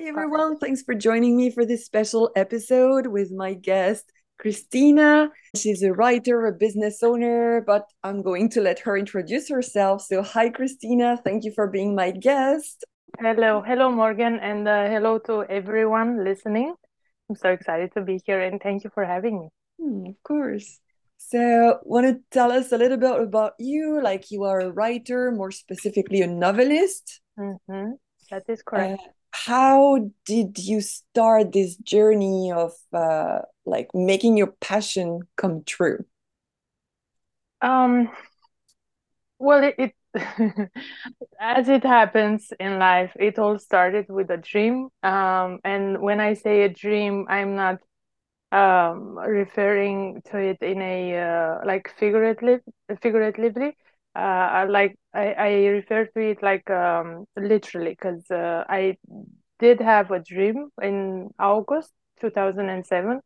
Hi, everyone. Thanks for joining me for this special episode with my guest, Cristina. She's a writer, a business owner, but I'm going to let her introduce herself. So, hi, Cristina. Thank you for being my guest. Hello, hello, Morgane, and uh, hello to everyone listening. I'm so excited to be here, and thank you for having me. Hmm, of course. So, want to tell us a little bit about you? Like, you are a writer, more specifically, a novelist. Mm-hmm. That is correct. Uh, how did you start this journey of uh, like making your passion come true? Um, well, it, it as it happens in life, it all started with a dream. Um, and when I say a dream, I'm not um, referring to it in a uh, like figuratively, figuratively. Uh, like I, I refer to it like um, literally because uh, I did have a dream in August 2007.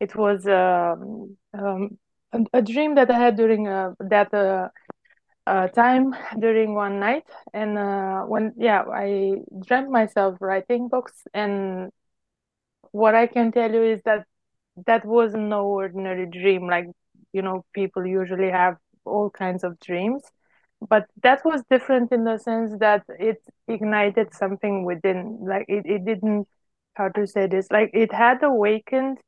It was um, um, a, dream that I had during uh, that uh, uh, time during one night, and uh, when yeah, I dreamt myself writing books, and what I can tell you is that that was no ordinary dream. Like you know, people usually have all kinds of dreams, but that was different in the sense that it ignited something within. Like it, it didn't how to say this. Like it had awakened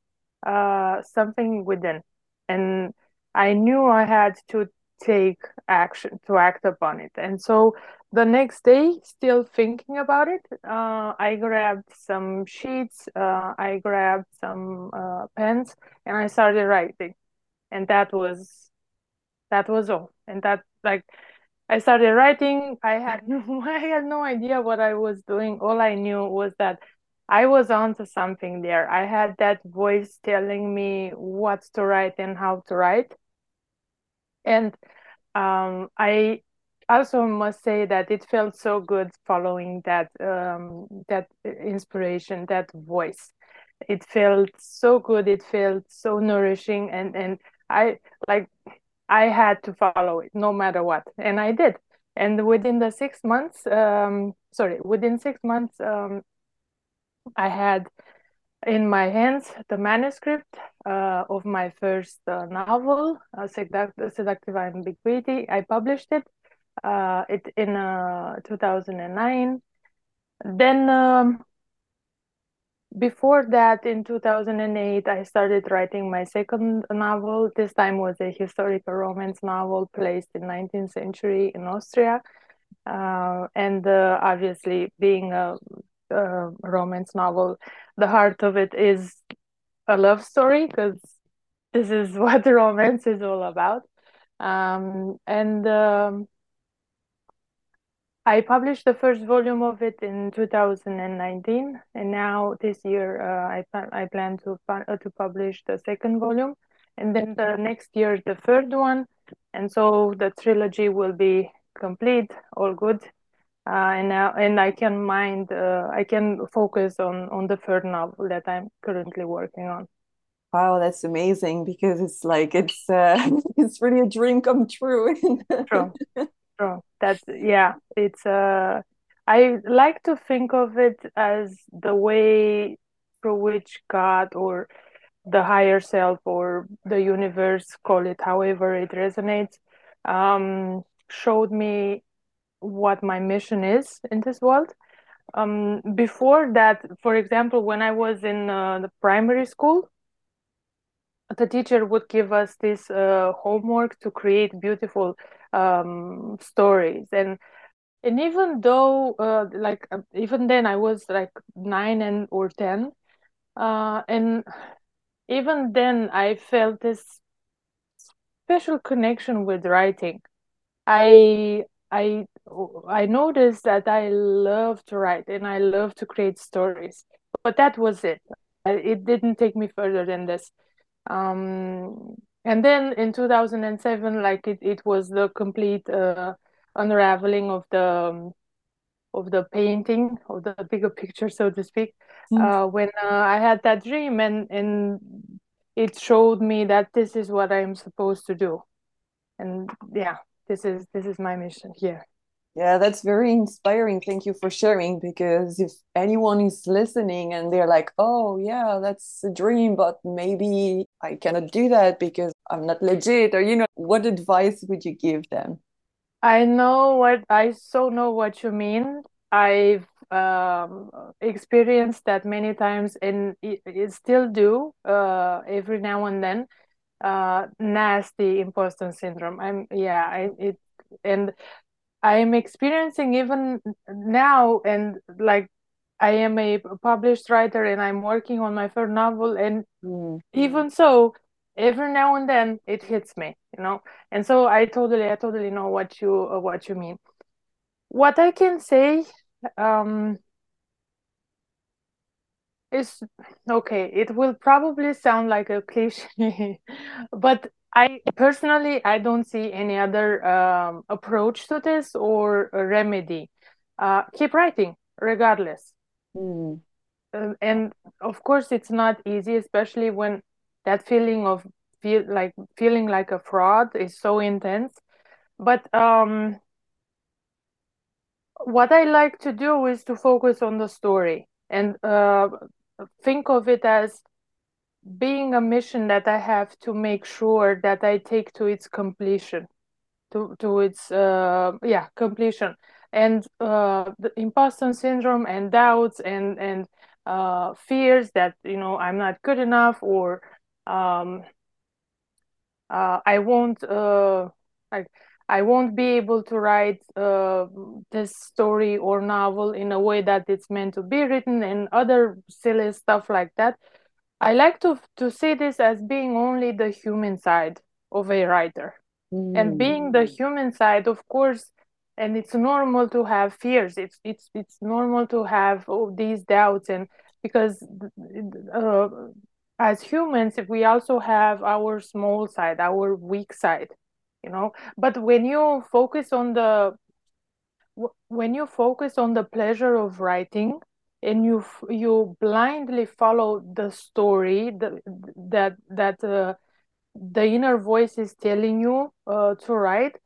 uh something within, and I knew I had to take action to act upon it. And so the next day, still thinking about it, uh, I grabbed some sheets, uh, I grabbed some uh, pens, and I started writing. And that was that was all. And that like I started writing. I had no, I had no idea what I was doing. All I knew was that I was onto something there. I had that voice telling me what to write and how to write and um, I also must say that it felt so good following that um, that inspiration, that voice. It felt so good. It felt so nourishing, and and I like I had to follow it no matter what, and I did. And within the six months, um, sorry, within six months, um, I had in my hands the manuscript uh, of my first uh, novel, uh, Seductive Ambiguity. I published it, uh, it in uh, 2009. Then, um, before that, in 2008, I started writing my second novel. This time was a historical romance novel placed in 19th century in Austria. Uh, and obviously, being a uh, romance novel, the heart of it is a love story because this is what romance is all about. Um, and um, I published the first volume of it in 2019, and now this year uh, I I plan to uh, to publish the second volume, and then the next year the third one, and so the trilogy will be complete, all good uh, and now and I can mind uh, I can focus on on the third novel that I'm currently working on. Wow, that's amazing because it's like it's uh, it's really a dream come true. true, true. That's yeah. It's uh, I like to think of it as the way through which God or the higher self or the universe, call it however it resonates, um, showed me what my mission is in this world. Um, before that, for example, when I was in uh, the primary school, the teacher would give us this uh, homework to create beautiful um, stories and and even though uh, like uh, even then i was like nine and or ten uh, and even then i felt this special connection with writing i I I noticed that I love to write and I love to create stories, but that was it. It didn't take me further than this. Um, and then in 2007, like it, it was the complete uh, unraveling of the um, of the painting of the bigger picture, so to speak. Mm. Uh, when uh, I had that dream, and and it showed me that this is what I'm supposed to do, and yeah, this is this is my mission here Yeah, that's very inspiring. Thank you for sharing because if anyone is listening and they're like, oh, yeah, that's a dream, but maybe I cannot do that because I'm not legit, or, you know, what advice would you give them? I know what I so know what you mean. I've um, experienced that many times and it, it still do uh, every now and then. Uh, nasty imposter syndrome. I'm yeah, I it and I'm experiencing even now and like I am a published writer and I'm working on my third novel and Mm. even so every now and then it hits me you know and so I totally I totally know what you uh, what you mean what I can say um is okay it will probably sound like a cliche but I personally I don't see any other um, approach to this or a remedy. Uh, keep writing regardless. Mm. uh, and of course it's not easy especially when that feeling of feel like feeling like a fraud is so intense. But um what i like to do is to focus on the story and uh think of it as being a mission that i have to make sure that i take to its completion to to its uh yeah completion. And uh the imposter syndrome and doubts and and uh fears that you know i'm not good enough or um uh i won't uh i won't be able to write uh this story or novel in a way that it's meant to be written and other silly stuff like that i like to to see this as being only the human side of a writer. And Mm. being the human side of course and it's normal to have fears. It's it's it's normal to have all these doubts and because uh, as humans we also have our small side our weak side you know? But when you focus on the when you focus on the pleasure of writing and you you blindly follow the story the, that that uh, the inner voice is telling you uh, to write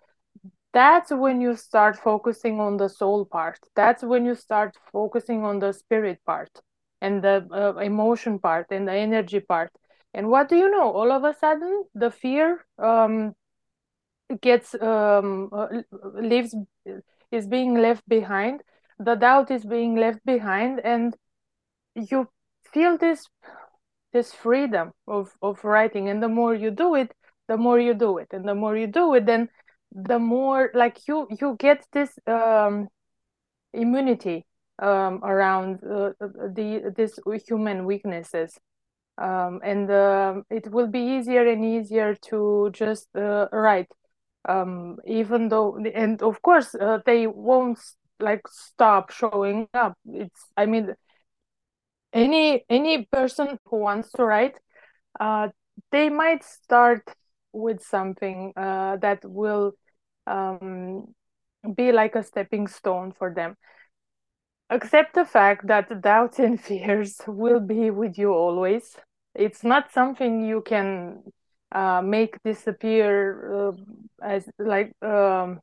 that's when you start focusing on the soul part. That's when you start focusing on the spirit part and the uh, emotion part and the energy part. And what do you know? All of a sudden the fear um, gets um, uh, leaves is being left behind the doubt is being left behind and you feel this this freedom of of writing. And the more you do it the more you do it. And the more you do it then the more like you you get this um immunity um around uh, the this human weaknesses. Um and um it will be easier and easier to just uh, write. Um even though and of course uh, they won't like stop showing up it's i mean any any person who wants to write uh, they might start with something uh, that will um, be like a stepping stone for them. Accept the fact that doubts and fears will be with you always. It's not something you can uh, make disappear uh, as like um,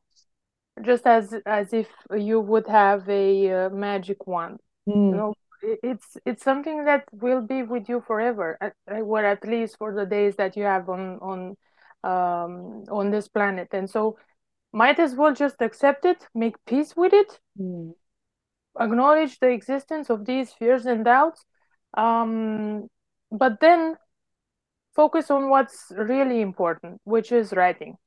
just as as if you would have a uh, magic wand. You Mm. know, it's it's something that will be with you forever, at, or at least for the days that you have on on um, on this planet. And so, might as well just accept it, make peace with it, Mm. acknowledge the existence of these fears and doubts, um, but then focus on what's really important, which is writing.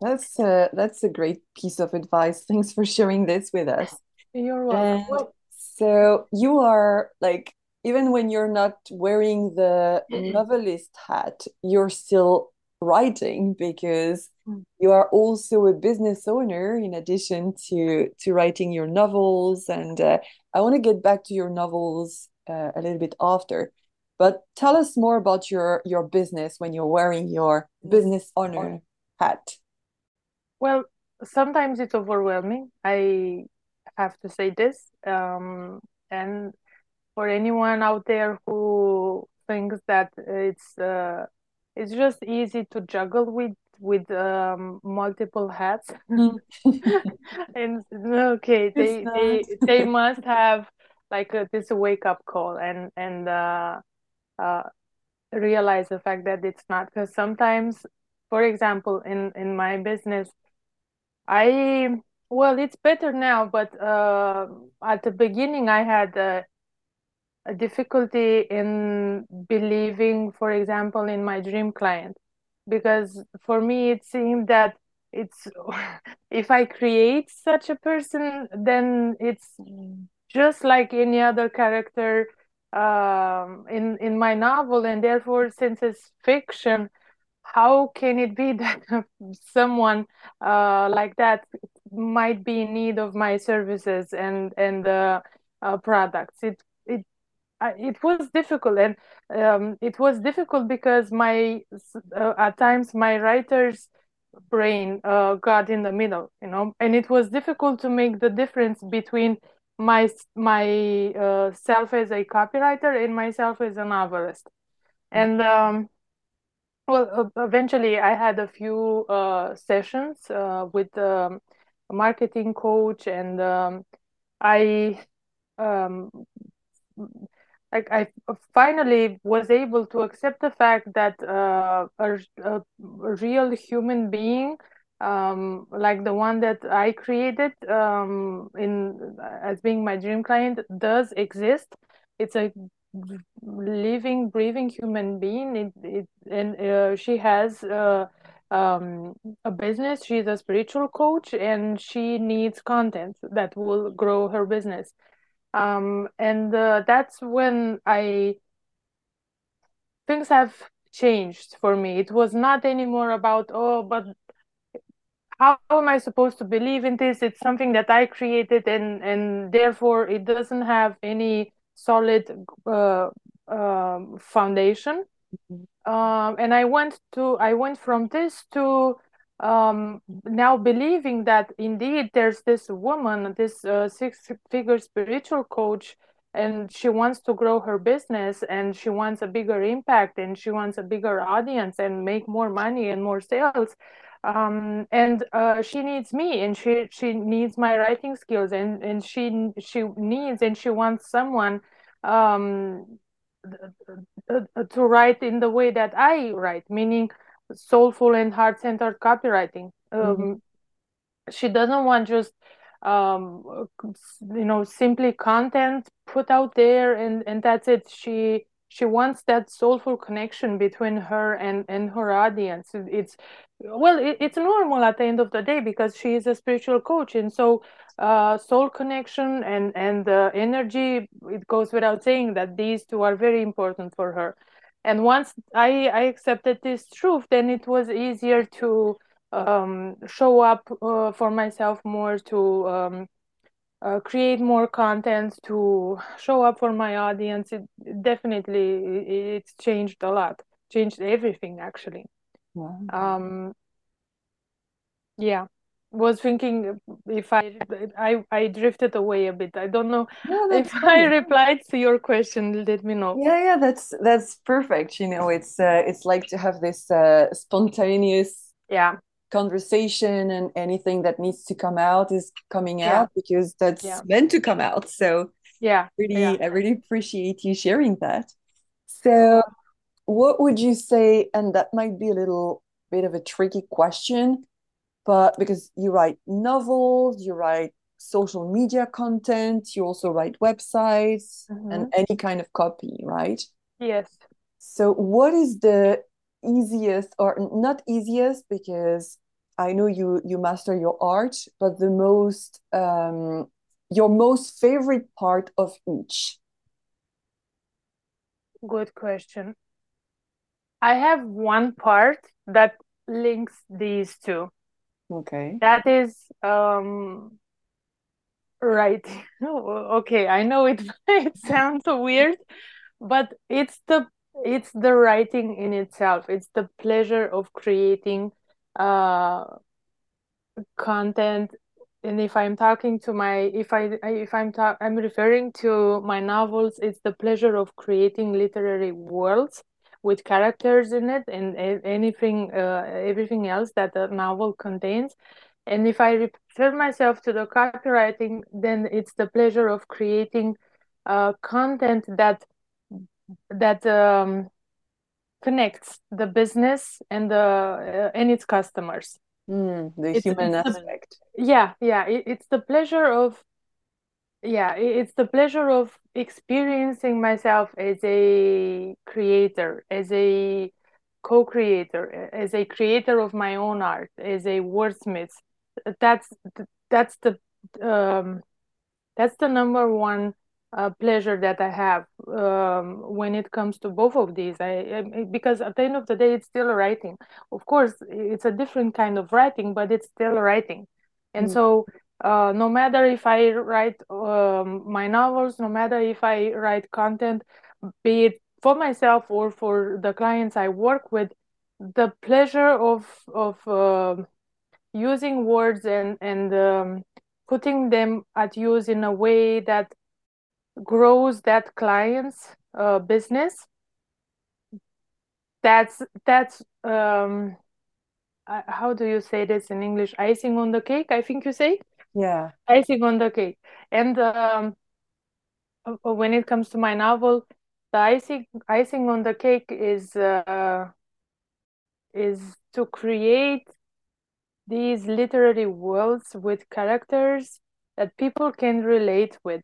That's a, that's a great piece of advice. Thanks for sharing this with us. You're welcome. And so you are like, even when you're not wearing the novelist hat, you're still writing because you are also a business owner in addition to to writing your novels. And uh, I want to get back to your novels uh, a little bit after. But tell us more about your your business when you're wearing your business owner hat. Well, sometimes it's overwhelming. I have to say this. Um, and for anyone out there who thinks that it's uh, it's just easy to juggle with with um, multiple hats. and okay, they they they must have like a, this wake up call and and uh, uh, realize the fact that it's not because sometimes, for example, in in my business, I well, it's better now, but uh, at the beginning, I had a, a difficulty in believing, for example, in my dream client, because for me it seemed that it's if I create such a person, then it's just like any other character um, in in my novel, and therefore, since it's fiction, how can it be that someone uh, like that might be in need of my services and and uh, uh, products? It it it was difficult, and um, it was difficult because my uh, at times my writer's brain uh, got in the middle, you know, and it was difficult to make the difference between my my uh, self as a copywriter and myself as a novelist and um, well eventually i had a few uh, sessions uh, with um, a marketing coach and um, i um, like I finally was able to accept the fact that uh, a, a, real human being um, like the one that I created um, in as being my dream client does exist. It's a living, breathing human being. It, it and uh, she has uh, um, a business. She's a spiritual coach, and she needs content that will grow her business. Um, and uh, that's when I things have changed for me. It was not anymore about oh, but how am I supposed to believe in this? It's something that I created, and and therefore it doesn't have any solid uh, um, foundation. Mm-hmm. Um, and I went to I went from this to um, now believing that indeed there's this woman, this uh, six-figure spiritual coach, and she wants to grow her business, and she wants a bigger impact, and she wants a bigger audience, and make more money and more sales um, and uh, she needs me and she she needs my writing skills and and she she needs and she wants someone um, to write in the way that I write meaning soulful and heart-centered copywriting. Um, mm-hmm. she doesn't want just um, you know simply content put out there and and that's it. She she wants that soulful connection between her and and her audience. It's well it, it's normal at the end of the day because she is a spiritual coach and so uh, soul connection and and uh, energy it goes without saying that these two are very important for her. And once i i accepted this truth then it was easier to um, show up uh, for myself more to um, uh, create more content to show up for my audience. It, definitely it, it's changed a lot changed everything actually wow. um yeah was thinking if I, I i drifted away a bit i don't know if funny. i replied to your question let me know yeah yeah that's that's perfect you know it's uh, it's like to have this uh, spontaneous yeah conversation and anything that needs to come out is coming yeah. out because that's yeah. meant to come out so yeah really yeah. i really appreciate you sharing that so what would you say and that might be a little bit of a tricky question but because you write novels you write social media content you also write websites mm-hmm. and any kind of copy right yes so what is the easiest or not easiest because I know you you master your art, but the most um, your most favorite part of each. Good question. I have one part that links these two. Okay. That is um right. okay, I know it it sounds weird, but it's the it's the writing in itself. It's the pleasure of creating uh, content and if i'm talking to my if i if i'm talk i'm referring to my novels it's the pleasure of creating literary worlds with characters in it and anything uh, everything else that the novel contains. And if i refer myself to the copywriting then it's the pleasure of creating uh, content that that um, connects the business and the uh, and its customers. Mm, the it's, human it's aspect. The, yeah yeah it, it's the pleasure of yeah it's the pleasure of experiencing myself as a creator as a co-creator as a creator of my own art as a wordsmith that's that's the um, that's the number one uh, pleasure that I have um, when it comes to both of these. I, I, because at the end of the day, it's still writing. Of course, it's a different kind of writing, but it's still writing. And mm. so, uh, no matter if I write um, my novels, no matter if I write content, be it for myself or for the clients I work with, the pleasure of of uh, using words and and um, putting them at use in a way that grows that client's uh, business that's that's um uh, how do you say this in english? Icing on the cake i think you say yeah. Icing on the cake and um when it comes to my novel the icing icing on the cake is uh is to create these literary worlds with characters that people can relate with.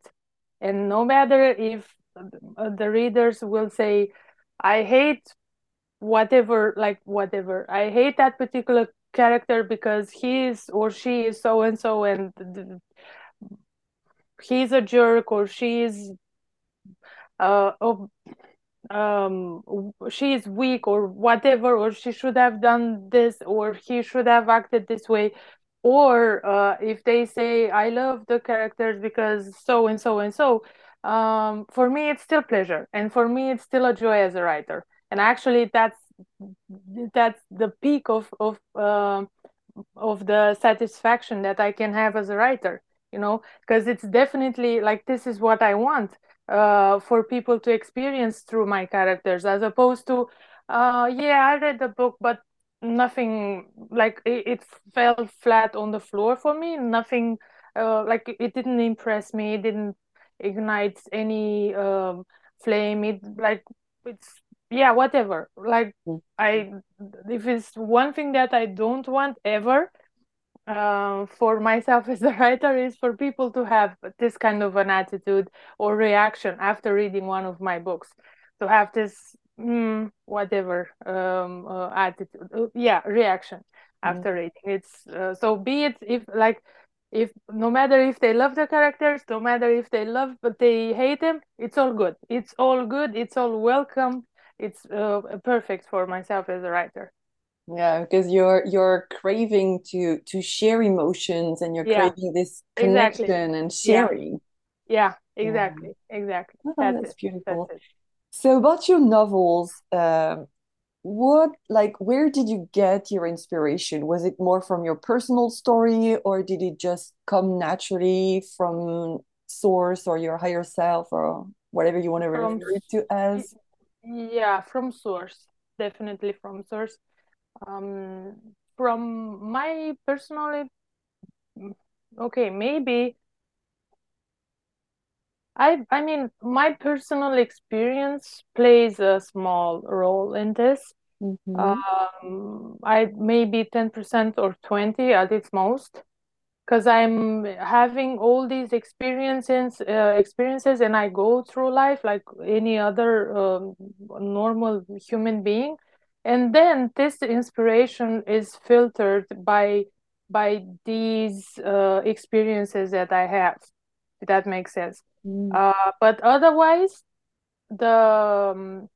And no matter if the readers will say i hate whatever like whatever. I hate that particular character because he is or she is so and so and he's a jerk or she's uh oh, um she is weak or whatever or she should have done this or he should have acted this way. Or uh, if they say i love the characters because so and so and so um, for me it's still pleasure and for me it's still a joy as a writer. And actually that's that's the peak of of uh, of the satisfaction that i can have as a writer you know? Because it's definitely like this is what i want uh, for people to experience through my characters as opposed to uh, yeah i read the book but nothing like it, it, fell flat on the floor for me. Nothing uh, like it didn't impress me. It didn't ignite any um, flame. It like it's yeah whatever like mm. i if it's one thing that i don't want ever uh, for myself as a writer is for people to have this kind of an attitude or reaction after reading one of my books to have this mm, whatever um, uh, attitude uh, yeah reaction mm-hmm. after mm. reading it's uh, so be it if like if no matter if they love the characters no matter if they love but they hate them it's all good it's all good it's all welcome it's uh, perfect for myself as a writer yeah because you're you're craving to to share emotions and you're yeah. craving this connection exactly. and sharing yeah, yeah exactly yeah. exactly oh, that's, that's beautiful that's so about your novels, um, what like where did you get your inspiration? Was it more from your personal story, or did it just come naturally from source or your higher self or whatever you want to refer it to as? Yeah, from source, definitely from source. Um, from my personally, okay, maybe I I mean my personal experience plays a small role in this. Mm-hmm. Um, I maybe 10% or 20 at its most because I'm having all these experiences uh, experiences and I go through life like any other um, normal human being and then this inspiration is filtered by by these uh, experiences that I have if that makes sense Mm. Uh, but otherwise, the um,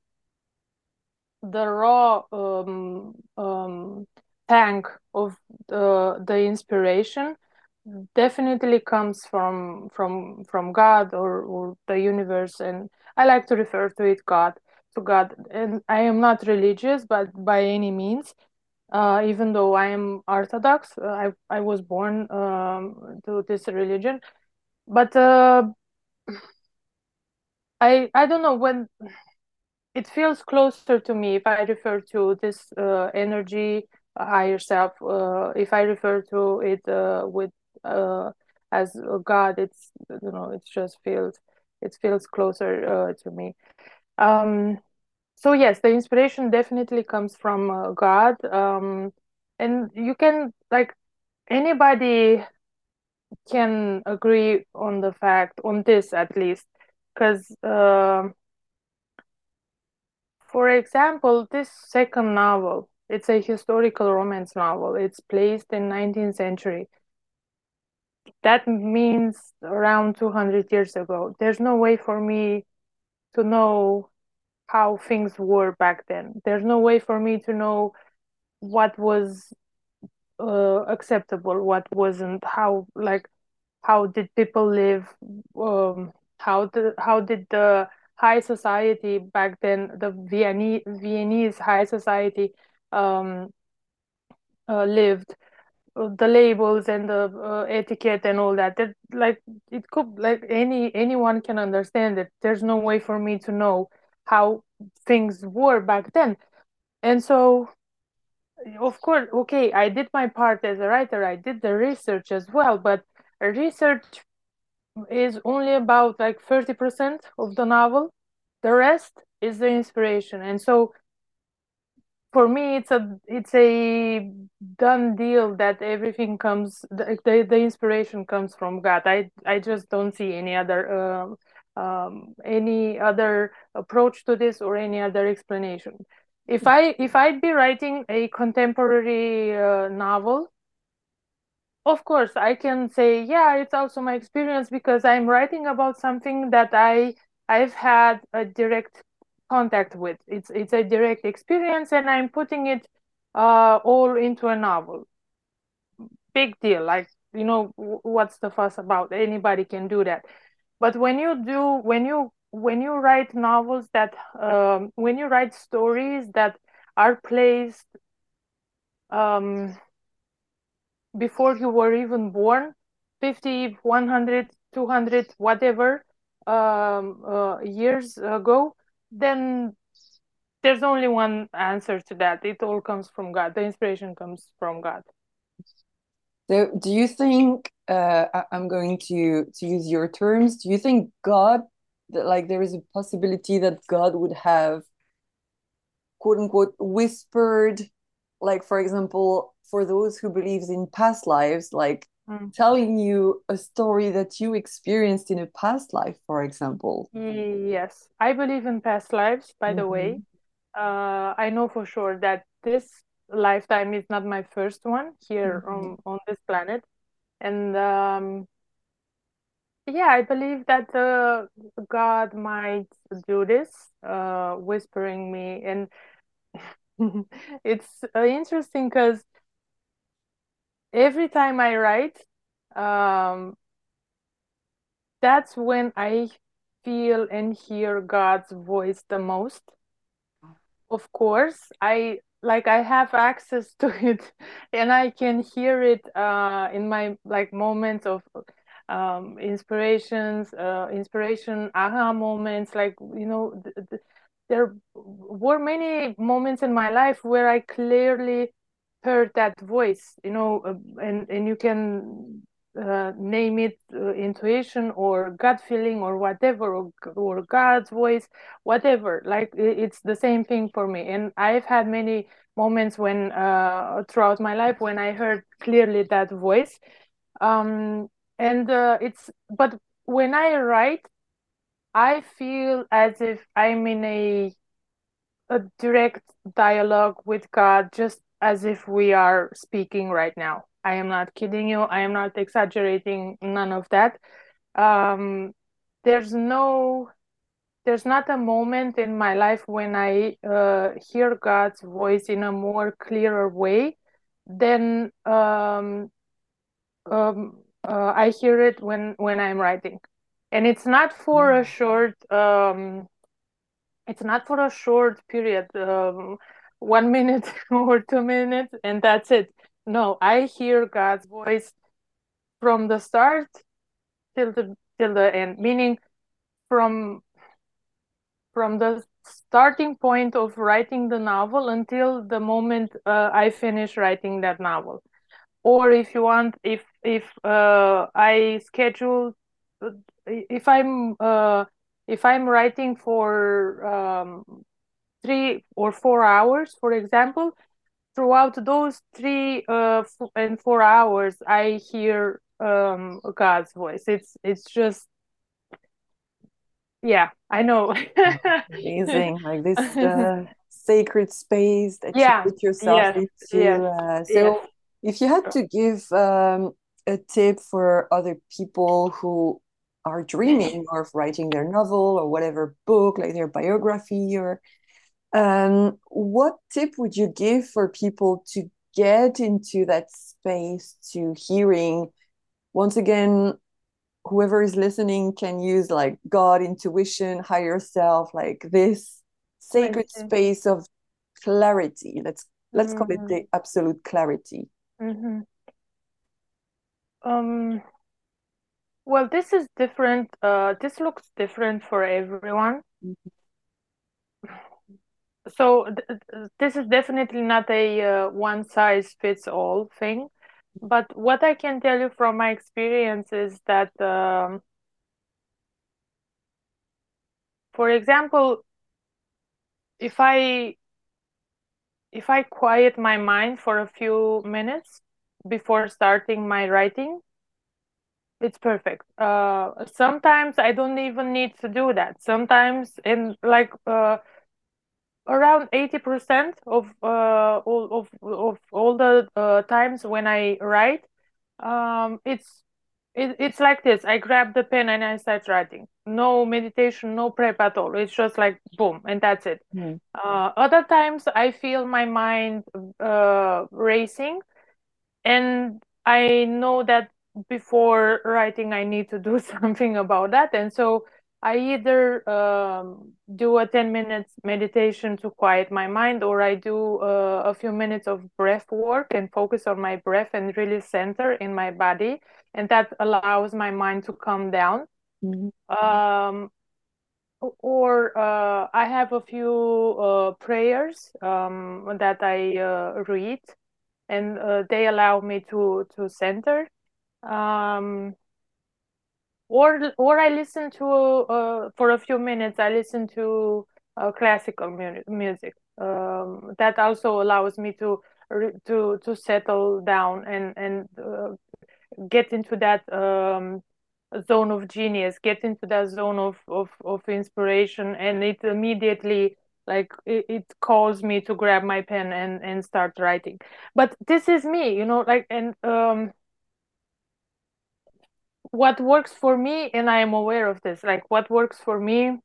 the raw um, um, tank of the the inspiration definitely comes from from from God or, or the universe, and I like to refer to it God to God. And I am not religious, but by any means, uh, even though I am Orthodox, uh, I I was born um, to this religion, but uh, I I don't know when it feels closer to me if I refer to this uh, energy, higher self. Uh, if I refer to it uh, with uh, as God, it's you know it just feels it feels closer uh, to me. Um, so yes, the inspiration definitely comes from uh, God, um, and you can like anybody can agree on the fact on this at least because uh, for example this second novel it's a historical romance novel. It's placed in 19th century that means around 200 years ago. There's no way for me to know how things were back then. There's no way for me to know what was uh, acceptable what wasn't how like how did people live um, how the how did the high society back then the Viennese, Viennese high society um, uh, lived the labels and the uh, etiquette and all that that like it could like any anyone can understand it. There's no way for me to know how things were back then. And so of course okay i did my part as a writer i did the research as well but research is only about like 30% of the novel. The rest is the inspiration. And so for me it's a it's a done deal that everything comes the, the, the inspiration comes from god. I i just don't see any other um, um, any other approach to this or any other explanation. If i if i'd be writing a contemporary uh, novel of course i can say yeah it's also my experience because i'm writing about something that i i've had a direct contact with. It's it's a direct experience and i'm putting it uh, all into a novel. Big deal like you know what's the fuss about? Anybody can do that. But when you do when you when you write novels that um, when you write stories that are placed um, before you were even born 50 100 200 whatever um, uh, years ago then there's only one answer to that. It all comes from god. The inspiration comes from god. So do you think uh, i'm going to to use your terms. Do you think god like there is a possibility that god would have quote unquote whispered like for example for those who believes in past lives like mm. telling you a story that you experienced in a past life for example yes i believe in past lives by mm-hmm. the way mm-hmm. uh, i know for sure that this lifetime is not my first one here mm-hmm. on, on this planet and um, yeah i believe that uh, god might do this uh, whispering me and it's uh, interesting because every time I write, um, that's when I feel and hear God's voice the most. Of course, I like I have access to it, and I can hear it uh, in my like moments of um, inspirations, uh, inspiration, aha moments. Like you know, th- th- there were many moments in my life where I clearly heard that voice you know uh, and and you can uh, name it uh, intuition or gut feeling or whatever or, or god's voice whatever. Like it's the same thing for me. And i've had many moments when uh, throughout my life when i heard clearly that voice. Um, and uh, it's but when i write i feel as if i'm in a a direct dialogue with god just as if we are speaking right now. I am not kidding you. I am not exaggerating. None of that. Um, there's no, there's not a moment in my life when I uh, hear God's voice in a more clearer way than um, um, uh, I hear it when when I'm writing, and it's not for a mm. short. Um, it's not for a short period. Um, one minute or two minutes and that's it no i hear god's voice from the start till the till the end meaning from from the starting point of writing the novel until the moment uh, I finish writing that novel. Or if you want, if if uh, I schedule, if I'm uh, if I'm writing for um, three or four hours, for example, throughout those three uh, and four hours, I hear um, God's voice. It's it's just yeah, I know. Amazing, like this uh, sacred space that yeah. you put yourself yes. into. Yes. Uh, so, yes. if you had to give um, a tip for other people who are dreaming of writing their novel or whatever book, like their biography, or um, what tip would you give for people to get into that space to hearing? Once again, whoever is listening can use like God, intuition, higher self, like this sacred space of clarity. Let's let's mm-hmm. call it the Mm-hmm. absolute clarity. Mm-hmm. Um. Well, this is different. Uh, this looks different for everyone. So th- this is definitely not a uh, one size fits all thing. But what I can tell you from my experience is that, um, for example, if I if I quiet my mind for a few minutes before starting my writing, it's perfect. Uh, sometimes I don't even need to do that. Sometimes in like uh, around 80% of uh, all of, of all the uh, times when I write, um, it's it, it's like this. I grab the pen and I start writing. No meditation, no prep at all. It's just like boom, and that's it. Mm. Uh, other times I feel my mind uh, racing, and I know that before writing I need to do something about that, and so I either um, do a 10 minutes meditation to quiet my mind, or I do uh, a few minutes of breath work and focus on my breath and really center in my body. And that allows my mind to calm down. Mm-hmm. Um, or uh, I have a few uh, prayers um, that I uh, read, and uh, they allow me to to center. Um, or or I listen to uh, for a few minutes. I listen to uh, classical mu- music. Um, that also allows me to to to settle down and and uh, get into that um, zone of genius, get into that zone of of of inspiration, and it immediately like it, it calls me to grab my pen and and start writing. But this is me, you know, like and um what works for me and i am aware of this like what works for me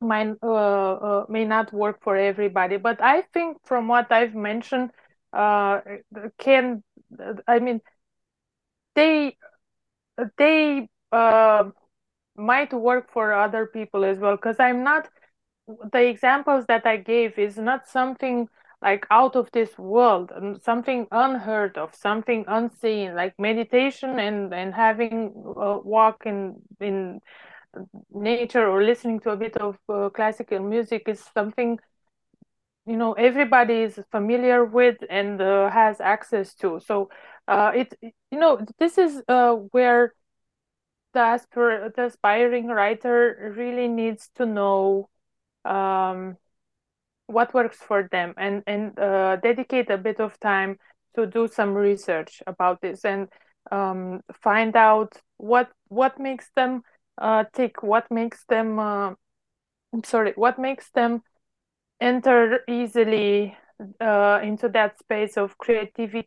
might uh, uh, may not work for everybody but i think from what i've mentioned uh can i mean they they uh might work for other people as well because i'm not the examples that i gave is not something like out of this world something unheard of something unseen like meditation and and having a walk in in nature or listening to a bit of uh, classical music is something you know everybody is familiar with and uh, has access to. So uh, it you know this is uh, where the, aspir- the aspiring writer really needs to know um, what works for them and and uh, dedicate a bit of time to do some research about this and um, find out what what makes them uh, tick, what makes them uh, I'm sorry, what makes them enter easily uh, into that space of creativity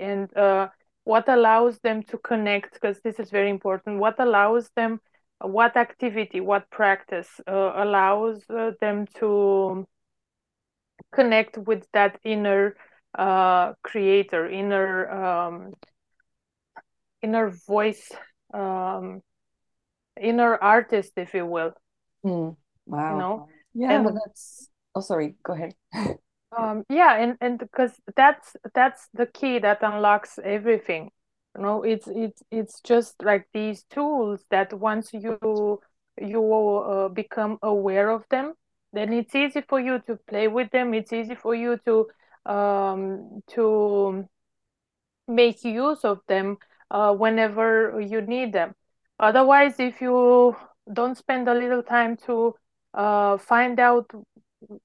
and uh, what allows them to connect because this is very important. What allows them, what activity, what practice uh, allows uh, them to connect with that inner uh, creator, inner um, inner voice, um, inner artist, if you will. Mm. Wow. You know? Yeah, And- but that's. Oh, sorry. Go ahead. Um, yeah, and and because that's that's the key that unlocks everything. You know, it's it's it's just like these tools that once you you uh, become aware of them, then it's easy for you to play with them. It's easy for you to um, to make use of them uh, whenever you need them. Otherwise, if you don't spend a little time to uh, find out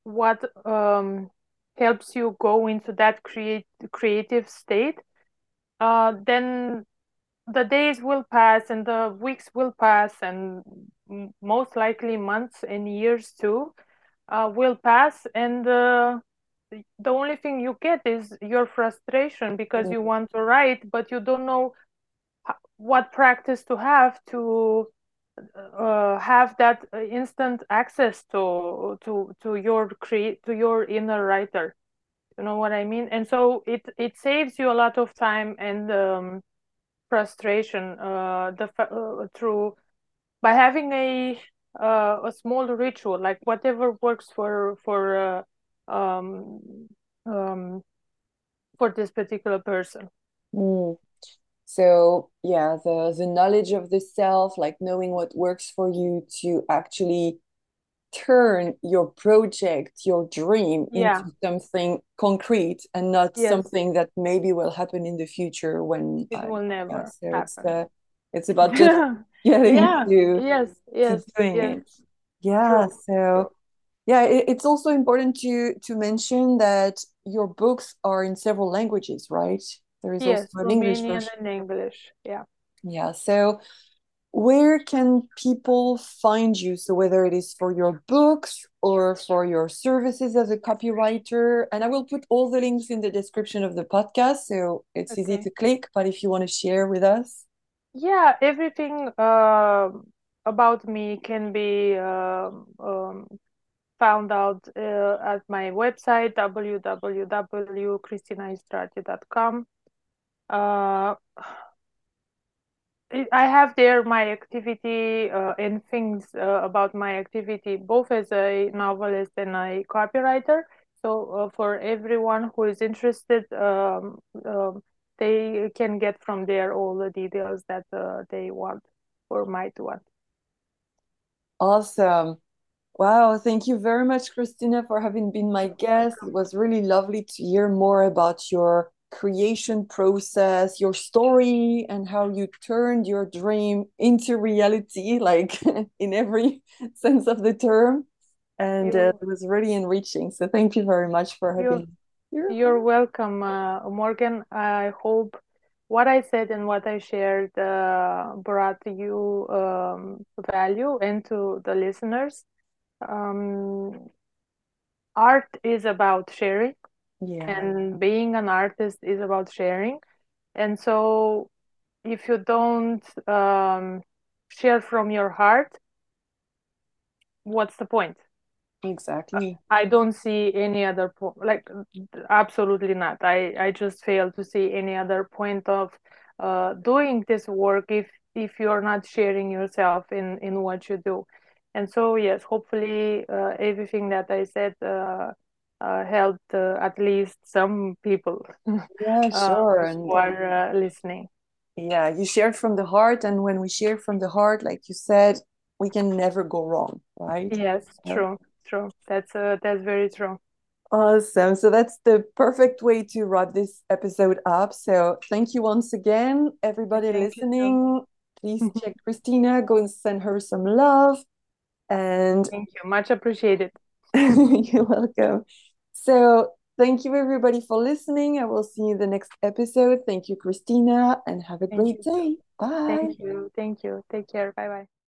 what um, helps you go into that create creative state, uh, then the days will pass and the weeks will pass and most likely months and years too uh, will pass and uh, the only thing you get is your frustration because you want to write but you don't know what practice to have to uh, have that instant access to to to your create to your inner writer. You know what i mean? And so it it saves you a lot of time and um, frustration uh, the uh, through by having a uh, a small ritual like whatever works for for uh, um, um, for this particular person. Mm. So yeah, the the knowledge of the self, like knowing what works for you to actually turn your project, your dream Yeah. into something concrete and not Yes. something that maybe will happen in the future when It I, will yeah, never so it's happen. uh, it's about just getting Yeah. to Yes. to Yes. doing Yes. it. Yeah, so yeah, it, it's also important to to mention that your books are in several languages, right? There is also Yes. an English version. and English. Yeah. Yeah, so where can people find you? So whether it is for your books or for your services as a copywriter, and I will put all the links in the description of the podcast, so it's easy to click. But if you want to share with us, Yeah. Everything um about me can be um, um, found out uh, at my website www.cristinaistrati.com. Uh, I have there my activity uh, and things uh, about my activity, both as a novelist and a copywriter. So uh, for everyone who is interested, um, um, they can get from there all the details that uh, they want or might want. awesome. Wow, thank you very much, Cristina, for having been my guest. It was really lovely to hear more about your creation process, your story, and how you turned your dream into reality, like in every sense of the term. And uh, it was really enriching. So thank you very much for having here. you're welcome, uh, Morgane. I hope what I said and what I shared uh, brought you um, value and to the listeners. Um, art is about sharing, Yeah, and being an artist is about sharing. And so, if you don't um, share from your heart, what's the point? Exactly. I don't see any other point, like absolutely not. I I just fail to see any other point of uh, doing this work if if you're not sharing yourself in in what you do. And so yes, hopefully uh, everything that I said uh, uh, helped uh, at least some people Yeah, uh, sure. who And are uh, listening. yeah, you shared from the heart. And when we share from the heart, like you said, we can never go wrong, right? Yes, Yeah. true, true. That's uh, that's very true. Awesome. So that's the perfect way to wrap this episode up. So thank you once again, everybody Thank you listening. Please check Cristina, go and send her some love. And Thank you. Much appreciated. you're welcome. So thank you, everybody, for listening. I will see you in the next episode. Thank you, Cristina, and have a Thank great you. day. Bye. Thank you. Thank you. Take care. Bye bye.